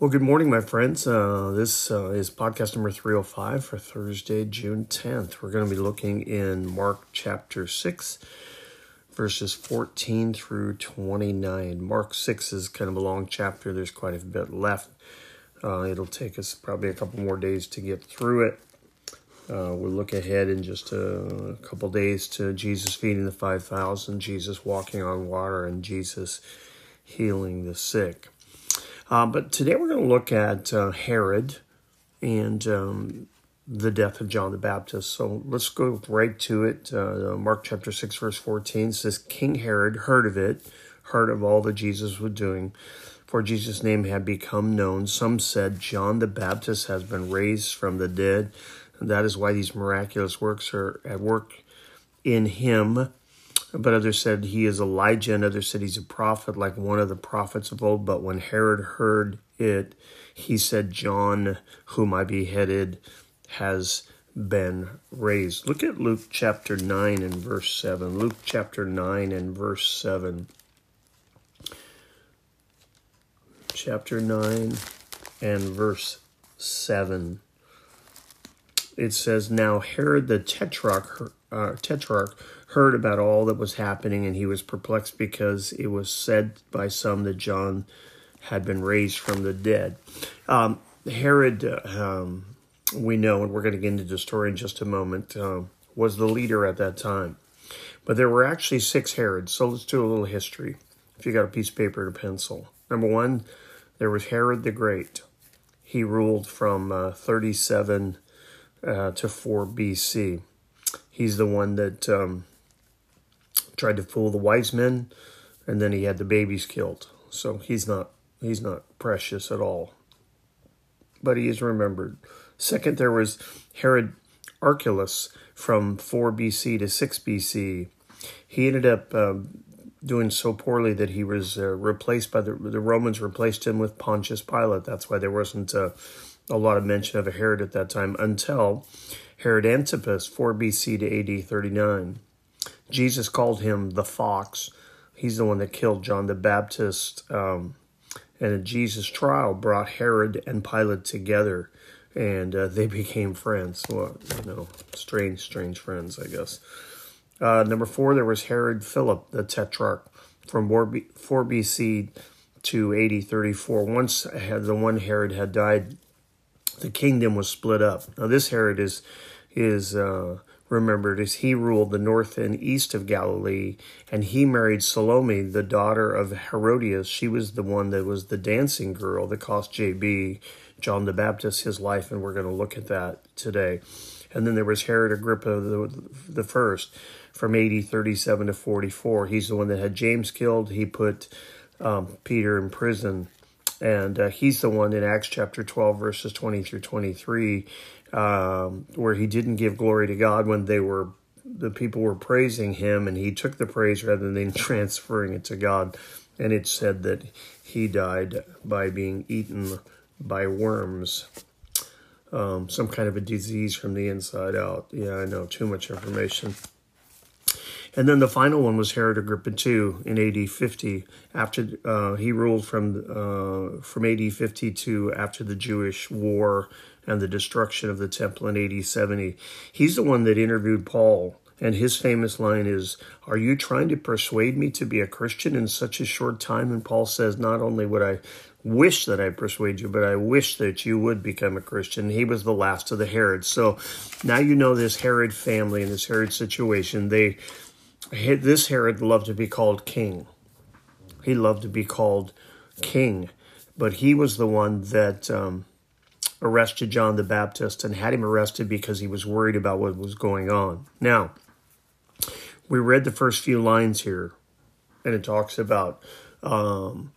Well, good morning, my friends. Uh, this uh, is podcast number 305 for Thursday, June 10th. We're going to be looking in Mark chapter 6, verses 14 through 29. Mark 6 is kind of a long chapter, there's quite a bit left. Uh, it'll take us probably a couple more days to get through it. Uh, we'll look ahead in just a, couple days to Jesus feeding the 5,000, Jesus walking on water, and Jesus healing the sick. Uh, but today we're going to look at uh, Herod and um, the death of John the Baptist. So let's go right to it. Uh, Mark chapter 6, verse 14 says, King Herod heard of it, heard of all that Jesus was doing, for Jesus' name had become known. Some said, John the Baptist has been raised from the dead. And that is why these miraculous works are at work in him. But others said he is Elijah, and others said he's a prophet, like one of the prophets of old. But when Herod heard it, he said, John, whom I beheaded, has been raised. Look at Luke chapter 9 and verse 7. Luke chapter 9 and verse 7. Chapter 9 and verse 7. It says, Now Herod the Tetrarch, uh, Tetrarch heard about all that was happening, and he was perplexed because it was said by some that John had been raised from the dead. Um, Herod, um, we know, and we're going to get into the story in just a moment, uh, was the leader at that time. But there were actually six Herods, so let's do a little history. If you got a piece of paper and a pencil. Number one, there was Herod the Great. He ruled from uh, 37 uh, to 4 BC. He's the one that um, tried to fool the wise men, and then he had the babies killed. So he's not he's not precious at all. But he is remembered. Second, there was Herod Archelaus from 4 BC to 6 BC. He ended up um, doing so poorly that he was uh, replaced by the the Romans replaced him with Pontius Pilate. That's why there wasn't a, a lot of mention of Herod at that time until Herod Antipas, 4 BC to AD 39. Jesus called him the fox. He's the one that killed John the Baptist. Um, and a Jesus trial brought Herod and Pilate together, and uh, they became friends. Well, you know, strange, strange friends, I guess. Uh, number four, there was Herod Philip, the tetrarch, from 4 BC to AD 34. Once the one Herod had died, the kingdom was split up. Now, this Herod is is uh, remembered as he ruled the north and east of Galilee, and he married Salome, the daughter of Herodias. She was the one that was the dancing girl that cost JB, John the Baptist, his life, and we're going to look at that today. And then there was Herod Agrippa the, the first from AD 37 to 44. He's the one that had James killed. He put um, Peter in prison. And uh, he's the one in Acts chapter 12, verses 20 through 23, um, where he didn't give glory to God when they were the people were praising him, and he took the praise rather than transferring it to God. And it said that he died by being eaten by worms, um, some kind of a disease from the inside out. Yeah, I know, too much information. And then the final one was Herod Agrippa II in AD 50. After uh, he ruled from uh, from AD 50 to after the Jewish War and the destruction of the temple in AD 70. He's the one that interviewed Paul, and his famous line is, Are you trying to persuade me to be a Christian in such a short time? And Paul says, Not only would I wish that I persuade you, but I wish that you would become a Christian. He was the last of the Herods. So now you know this Herod family and this Herod situation. They this Herod loved to be called king. He loved to be called king, but he was the one that um, arrested John the Baptist and had him arrested because he was worried about what was going on. Now, we read the first few lines here, and it talks about um,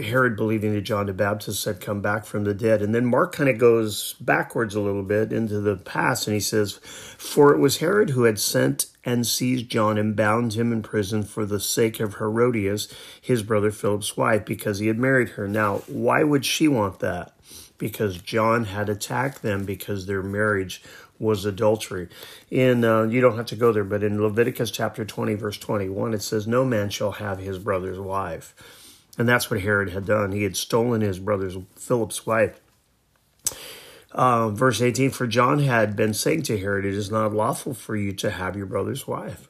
Herod believing that John the Baptist had come back from the dead. And then Mark kind of goes backwards a little bit into the past, and he says, For it was Herod who had sent and seized John and bound him in prison for the sake of Herodias, his brother Philip's wife, because he had married her. Now, why would she want that? Because John had attacked them because their marriage was adultery. In uh, you don't have to go there, but in Leviticus chapter 20, verse 21, it says, No man shall have his brother's wife. And that's what Herod had done. He had stolen his brother's Philip's wife. Uh, verse 18 For John had been saying to Herod, It is not lawful for you to have your brother's wife.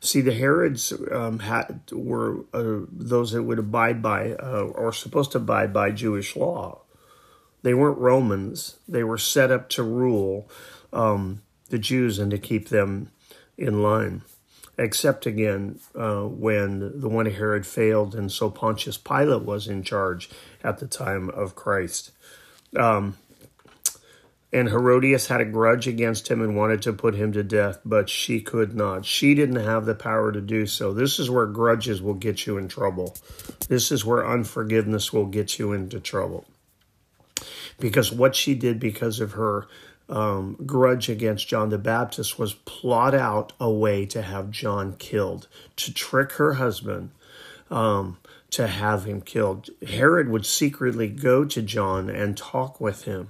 See, the Herods um, had, were uh, those that would abide by uh, or supposed to abide by Jewish law. They weren't Romans. They were set up to rule um, the Jews and to keep them in line. Except again uh, when the one Herod failed, and so Pontius Pilate was in charge at the time of Christ. Um, and Herodias had a grudge against him and wanted to put him to death, but she could not. She didn't have the power to do so. This is where grudges will get you in trouble. This is where unforgiveness will get you into trouble. Because what she did because of her um, grudge against John the Baptist was plot out a way to have John killed, to trick her husband. Um, to have him killed. Herod would secretly go to John and talk with him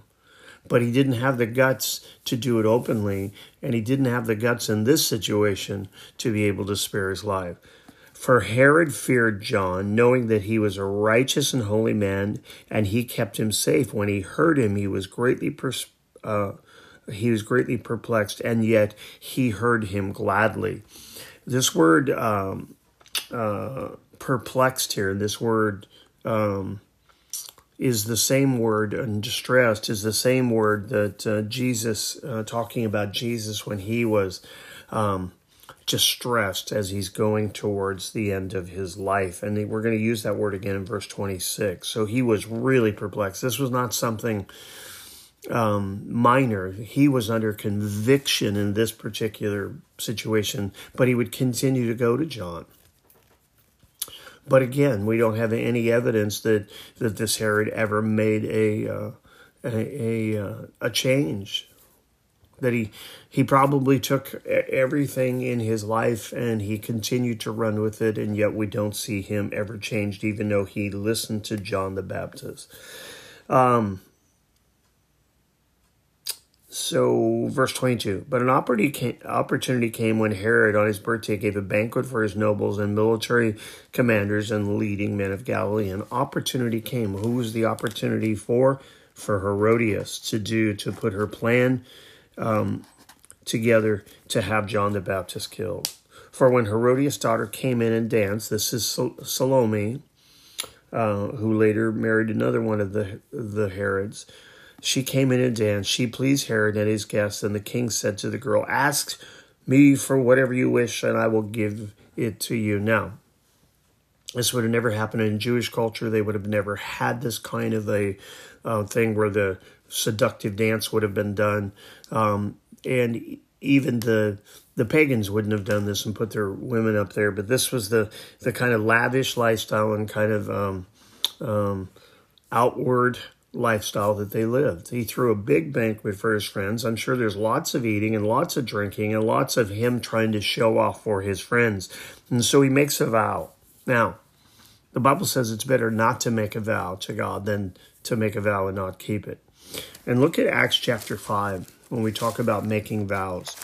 but he didn't have the guts to do it openly, and he didn't have the guts in this situation to be able to spare his life. For Herod feared John, knowing that he was a righteous and holy man, and he kept him safe. When he heard him, he was greatly uh, he was greatly perplexed, and yet he heard him gladly. This word um, uh, perplexed here, this word um, is the same word, and distressed is the same word that uh, Jesus, uh, talking about Jesus when he was um, distressed as he's going towards the end of his life. And we're going to use that word again in verse 26. So he was really perplexed. This was not something um, minor. He was under conviction in this particular situation, but he would continue to go to John. But again, we don't have any evidence that, that this Herod ever made a uh, a a, uh, a change. That he he probably took everything in his life and he continued to run with it, and yet we don't see him ever changed, even though he listened to John the Baptist. Um, so, verse 22 But an opportunity came when Herod, on his birthday, gave a banquet for his nobles and military commanders and leading men of Galilee. An opportunity came. Who was the opportunity for? For Herodias to do, to put her plan um, together to have John the Baptist killed. For when Herodias' daughter came in and danced, this is Salome, uh, who later married another one of the, the Herods she came in and danced. She pleased Herod and his guests, and the king said to the girl, Ask me for whatever you wish, and I will give it to you. Now, this would have never happened in Jewish culture. They would have never had this kind of a uh, thing where the seductive dance would have been done. Um, and even the the pagans wouldn't have done this and put their women up there. But this was the, the kind of lavish lifestyle and kind of um, um, outward lifestyle that they lived. He threw a big banquet for his friends. I'm sure there's lots of eating and lots of drinking and lots of him trying to show off for his friends. And so he makes a vow. Now, the Bible says it's better not to make a vow to God than to make a vow and not keep it. And look at Acts chapter 5 when we talk about making vows.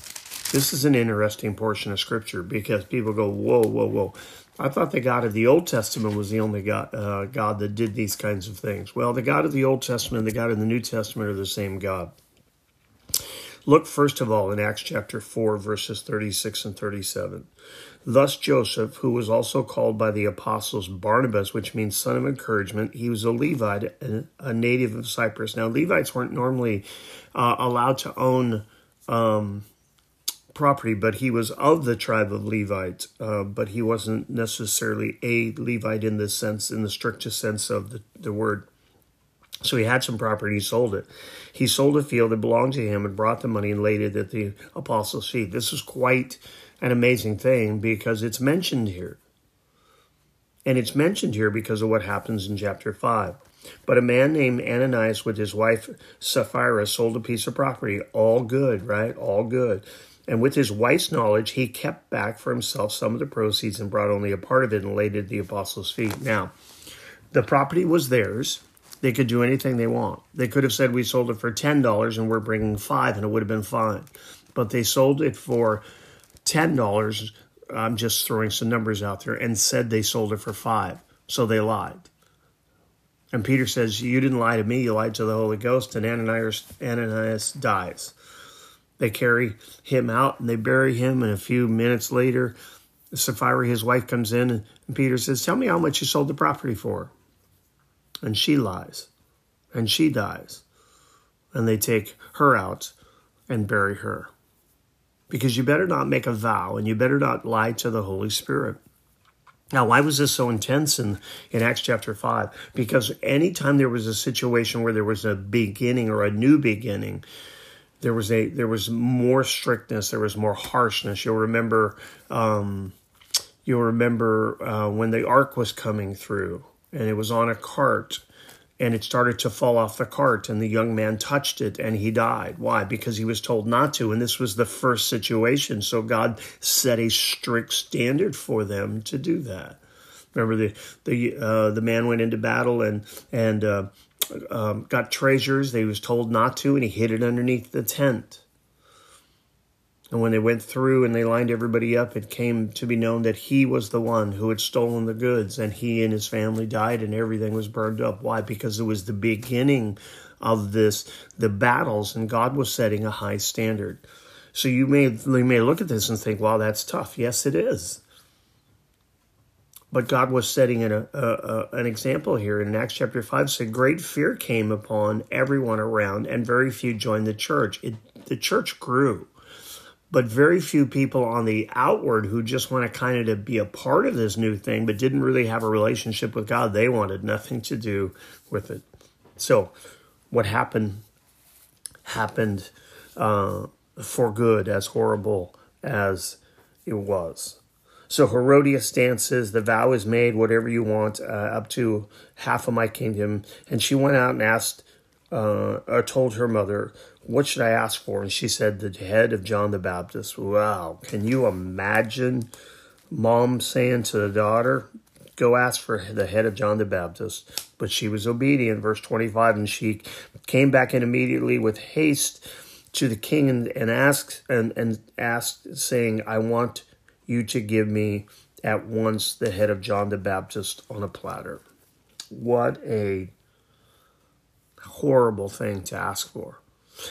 This is an interesting portion of scripture because people go, whoa, whoa, whoa. I thought the God of the Old Testament was the only God, uh, God that did these kinds of things. Well, the God of the Old Testament and the God of the New Testament are the same God. Look first of all in Acts chapter 4, verses 36 and 37. Thus Joseph, who was also called by the apostles Barnabas, which means son of encouragement, he was a Levite, a native of Cyprus. Now, Levites weren't normally uh, allowed to own um, property, but he was of the tribe of Levite, uh, but he wasn't necessarily a Levite in the sense, in the strictest sense of the, the word. So he had some property, he sold it. He sold a field that belonged to him and brought the money and laid it at the apostles' feet. This is quite an amazing thing because it's mentioned here. And it's mentioned here because of what happens in chapter 5. But a man named Ananias with his wife Sapphira sold a piece of property. All good, right? All good. And with his wife's knowledge, he kept back for himself some of the proceeds and brought only a part of it and laid it at the apostles' feet. Now, the property was theirs. They could do anything they want. They could have said, We sold it for $10 and we're bringing five, and it would have been fine. But they sold it for $10. I'm just throwing some numbers out there and said they sold it for five. So they lied. And Peter says, You didn't lie to me, you lied to the Holy Ghost. And Ananias, Ananias dies. They carry him out and they bury him. And a few minutes later, Sapphira, his wife, comes in and Peter says, Tell me how much you sold the property for. And she lies. And she dies. And they take her out and bury her. Because you better not make a vow and you better not lie to the Holy Spirit. Now, why was this so intense in, in Acts chapter 5? Because anytime there was a situation where there was a beginning or a new beginning, there was a there was more strictness, there was more harshness. You'll remember um, you'll remember uh, when the ark was coming through and it was on a cart and it started to fall off the cart and the young man touched it and he died. Why? Because he was told not to and this was the first situation. So god set a strict standard for them to do that. Remember the the uh, the man went into battle and and uh, um, got treasures they was told not to and he hid it underneath the tent and when they went through and they lined everybody up, it came to be known that he was the one who had stolen the goods, and he and his family died, and everything was burned up. Why? Because it was the beginning of this, the battles, and God was setting a high standard. So you may you may look at this and think, "Wow, that's tough." Yes, it is. But God was setting an, a, a, an example here. In Acts chapter 5 said, Great fear came upon everyone around, and very few joined the church. It, the church grew but very few people on the outward who just want to kind of to be a part of this new thing but didn't really have a relationship with god. They wanted nothing to do with it. So what happened happened uh, for good as horrible as it was so herodias dances the vow is made whatever you want uh, up to half of my kingdom and she went out and asked uh, or told her mother what should I ask for? And she said, the head of John the Baptist. Wow. Can you imagine mom saying to the daughter, go ask for the head of John the Baptist? But she was obedient. Verse 25, and she came back in immediately with haste to the king and, and asked and, and asked, saying, I want you to give me at once the head of John the Baptist on a platter. What a horrible thing to ask for.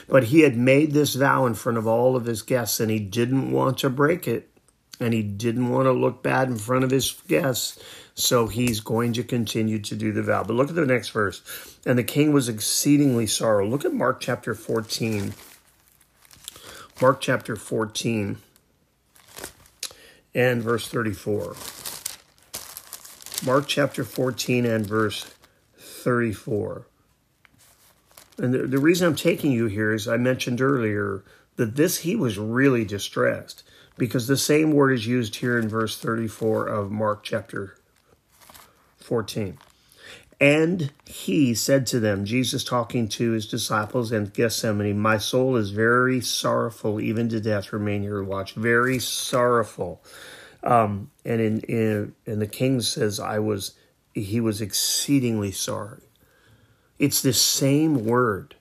But he had made this vow in front of all of his guests and he didn't want to break it. And he didn't want to look bad in front of his guests. So he's going to continue to do the vow. But look at the next verse. And the king was exceedingly sorrow. Look at Mark chapter 14. Mark chapter 14 and verse 34. Mark chapter 14 and verse 34. And the, the reason I'm taking you here is I mentioned earlier that this, he was really distressed because the same word is used here in verse 34 of Mark chapter 14. And he said to them, Jesus talking to his disciples in Gethsemane, My soul is very sorrowful, even to death. Remain here watch. Very sorrowful. Um, and in, in and the king says, I was he was exceedingly sorry. It's the same word.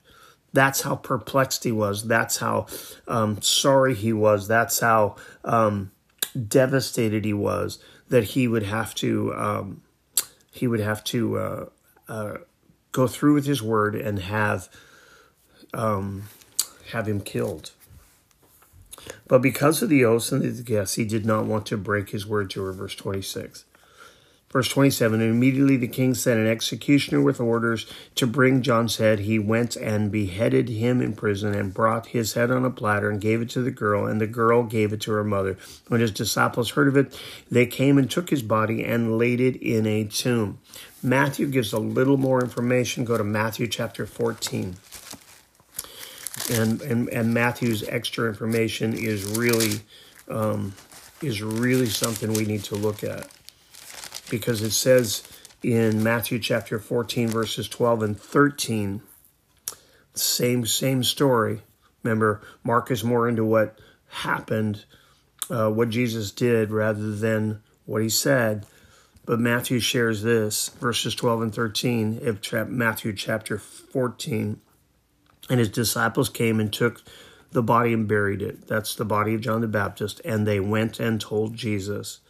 That's how perplexed he was. That's how um, sorry he was. That's how um, devastated he was that he would have to um, he would have to uh, uh, go through with his word and have um, have him killed. But because of the oaths and the guests, he did not want to break his word to her. Verse twenty six. Verse 27 And immediately the king sent an executioner with orders to bring John's head. He went and beheaded him in prison and brought his head on a platter and gave it to the girl, and the girl gave it to her mother. When his disciples heard of it, they came and took his body and laid it in a tomb. Matthew gives a little more information. Go to Matthew chapter 14. And, and, and Matthew's extra information is really um, is really something we need to look at because it says in Matthew chapter 14, verses 12 and 13, same same story. Remember, Mark is more into what happened, uh, what Jesus did, rather than what he said. But Matthew shares this, verses 12 and 13 of Matthew chapter 14. And his disciples came and took the body and buried it. That's the body of John the Baptist. And they went and told Jesus.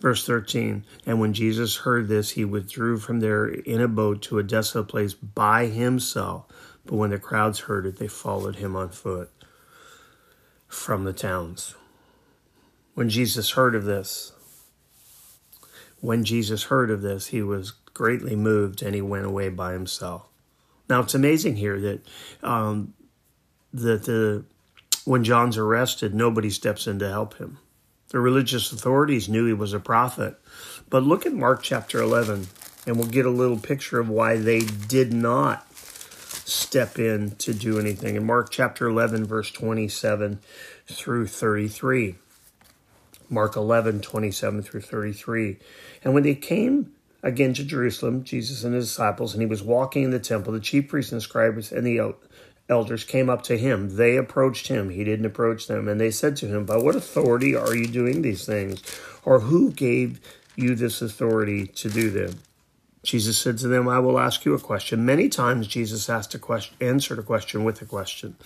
Verse 13, and when Jesus heard this, he withdrew from there in a boat to a desolate place by himself. But when the crowds heard it, they followed him on foot from the towns. When Jesus heard of this, when Jesus heard of this, he was greatly moved and he went away by himself. Now it's amazing here that um, that the when John's arrested, nobody steps in to help him. The religious authorities knew he was a prophet. But look at Mark chapter 11, and we'll get a little picture of why they did not step in to do anything. In Mark chapter 11, verse 27 through 33. Mark 11, 27 through 33. And when they came again to Jerusalem, Jesus and his disciples, and he was walking in the temple, the chief priests and scribes and the elders came up to him. They approached him. He didn't approach them. And they said to him, By what authority are you doing these things? Or who gave you this authority to do them? Jesus said to them, I will ask you a question. Many times Jesus asked a question, answered a question with a question.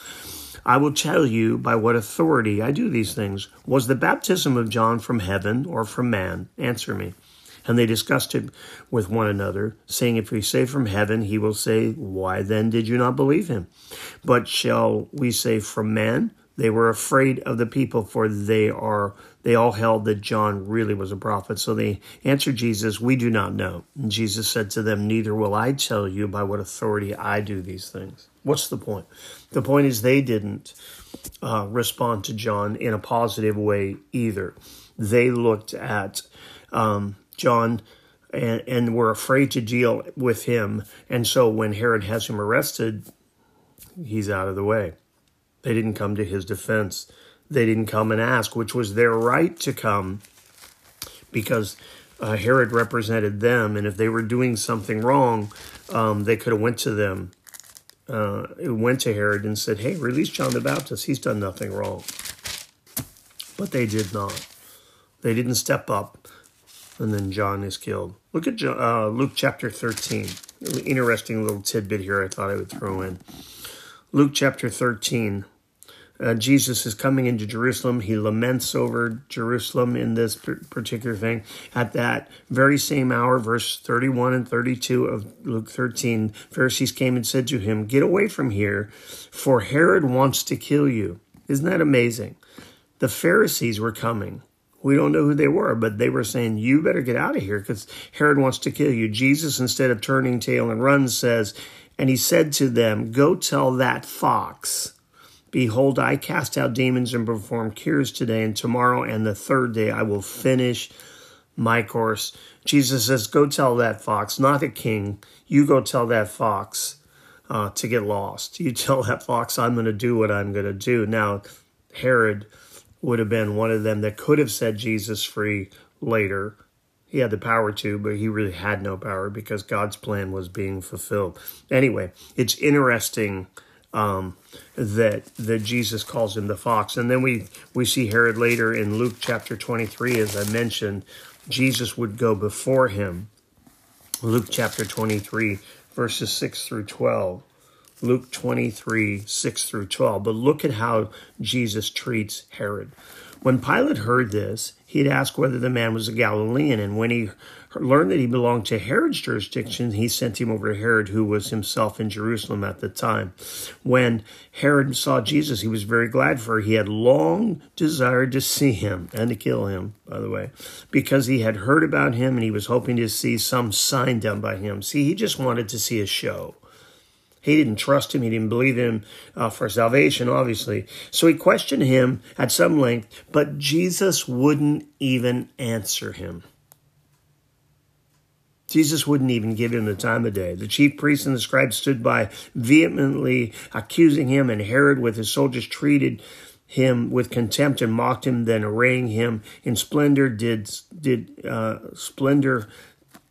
I will tell you by what authority I do these things. Was the baptism of John from heaven or from man? Answer me. And they discussed it with one another, saying, If we say from heaven, he will say, Why then did you not believe him? But shall we say from man? They were afraid of the people, for they are they all held that John really was a prophet. So they answered Jesus, We do not know. And Jesus said to them, Neither will I tell you by what authority I do these things. What's the point? The point is they didn't uh, respond to John in a positive way either. They looked at um, John and, and were afraid to deal with him. And so when Herod has him arrested, he's out of the way. They didn't come to his defense. They didn't come and ask, which was their right to come because uh, Herod represented them. And if they were doing something wrong, um, they could have went to them, uh, went to Herod and said, hey, release John the Baptist. He's done nothing wrong. But they did not. They didn't step up and then John is killed. Look at uh, Luke chapter 13. Interesting little tidbit here I thought I would throw in. Luke chapter 13. Uh, Jesus is coming into Jerusalem. He laments over Jerusalem in this particular thing. At that very same hour, verse 31 and 32 of Luke 13, Pharisees came and said to him, Get away from here, for Herod wants to kill you. Isn't that amazing? The Pharisees were coming we don't know who they were, but they were saying, You better get out of here because Herod wants to kill you. Jesus, instead of turning tail and run, says, And he said to them, Go tell that fox, Behold, I cast out demons and perform cures today, and tomorrow and the third day I will finish my course. Jesus says, Go tell that fox, not a king. You go tell that fox uh, to get lost. You tell that fox, I'm going to do what I'm going to do. Now, Herod would have been one of them that could have set Jesus free later. He had the power to, but he really had no power because God's plan was being fulfilled. Anyway, it's interesting um, that that Jesus calls him the fox, and then we we see Herod later in Luke chapter twenty three, as I mentioned, Jesus would go before him. Luke chapter twenty three, verses six through twelve. Luke 23, 6 through 12. But look at how Jesus treats Herod. When Pilate heard this, he'd asked whether the man was a Galilean, and when he learned that he belonged to Herod's jurisdiction, he sent him over to Herod, who was himself in Jerusalem at the time. When Herod saw Jesus, he was very glad, for he had long desired to see him and to kill him, by the way, because he had heard about him and he was hoping to see some sign done by him. See, he just wanted to see a show. He didn't trust him. He didn't believe him uh, for salvation, obviously. So he questioned him at some length, but Jesus wouldn't even answer him. Jesus wouldn't even give him the time of day. The chief priests and the scribes stood by, vehemently accusing him, and Herod, with his soldiers, treated him with contempt and mocked him. Then, arraying him in splendor, did did uh, splendor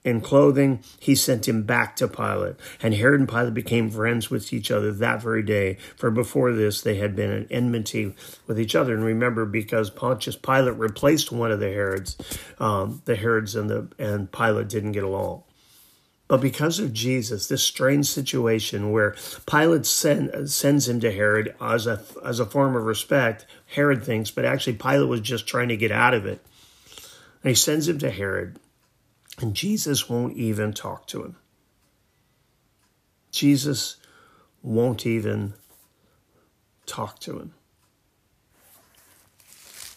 in clothing, he sent him back to Pilate. And Herod and Pilate became friends with each other that very day, for before this they had been in enmity with each other. And remember, because Pontius Pilate replaced one of the Herods, um, the Herods and the and Pilate didn't get along. But because of Jesus, this strange situation where Pilate send, sends him to Herod as a as a form of respect, Herod thinks, but actually Pilate was just trying to get out of it And he sends him to Herod, and Jesus won't even talk to him. Jesus won't even talk to him.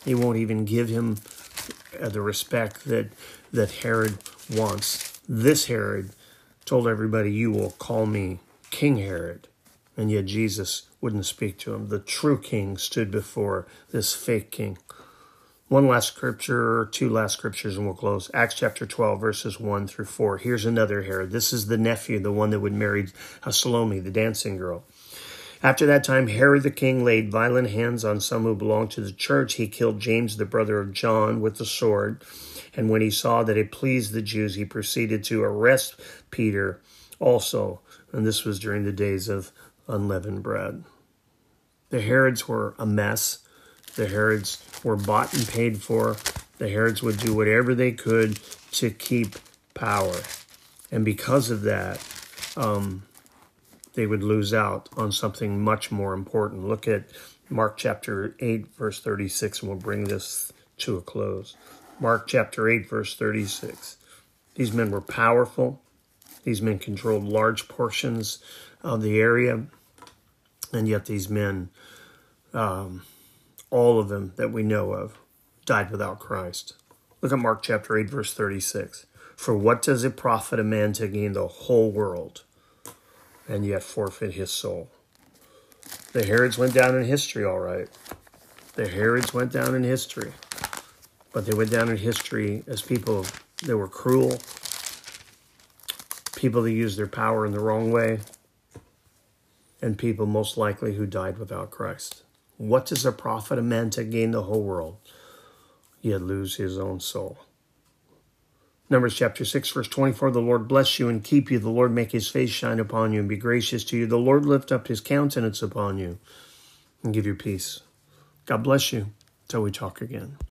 He won't even give him the respect that that Herod wants. This Herod told everybody, "You will call me King Herod," and yet Jesus wouldn't speak to him. The true king stood before this fake king. One last scripture, two last scriptures, and we'll close. Acts chapter 12, verses 1 through 4. Here's another Herod. This is the nephew, the one that would marry Salome, the dancing girl. After that time, Herod the king laid violent hands on some who belonged to the church. He killed James, the brother of John, with the sword. And when he saw that it pleased the Jews, he proceeded to arrest Peter also. And this was during the days of unleavened bread. The Herods were a mess. The Herods were bought and paid for. The Herods would do whatever they could to keep power. And because of that, um, they would lose out on something much more important. Look at Mark chapter 8, verse 36, and we'll bring this to a close. Mark chapter 8, verse 36. These men were powerful. These men controlled large portions of the area. And yet, these men, um, all of them that we know of, died without Christ. Look at Mark chapter 8, verse 36. For what does it profit a man to gain the whole world and yet forfeit his soul? The Herods went down in history, all right. The Herods went down in history. But they went down in history as people that were cruel, people that used their power in the wrong way, and people most likely who died without Christ. What does it profit a man to gain the whole world, yet lose his own soul? Numbers chapter 6, verse 24 The Lord bless you and keep you. The Lord make his face shine upon you and be gracious to you. The Lord lift up his countenance upon you and give you peace. God bless you till we talk again.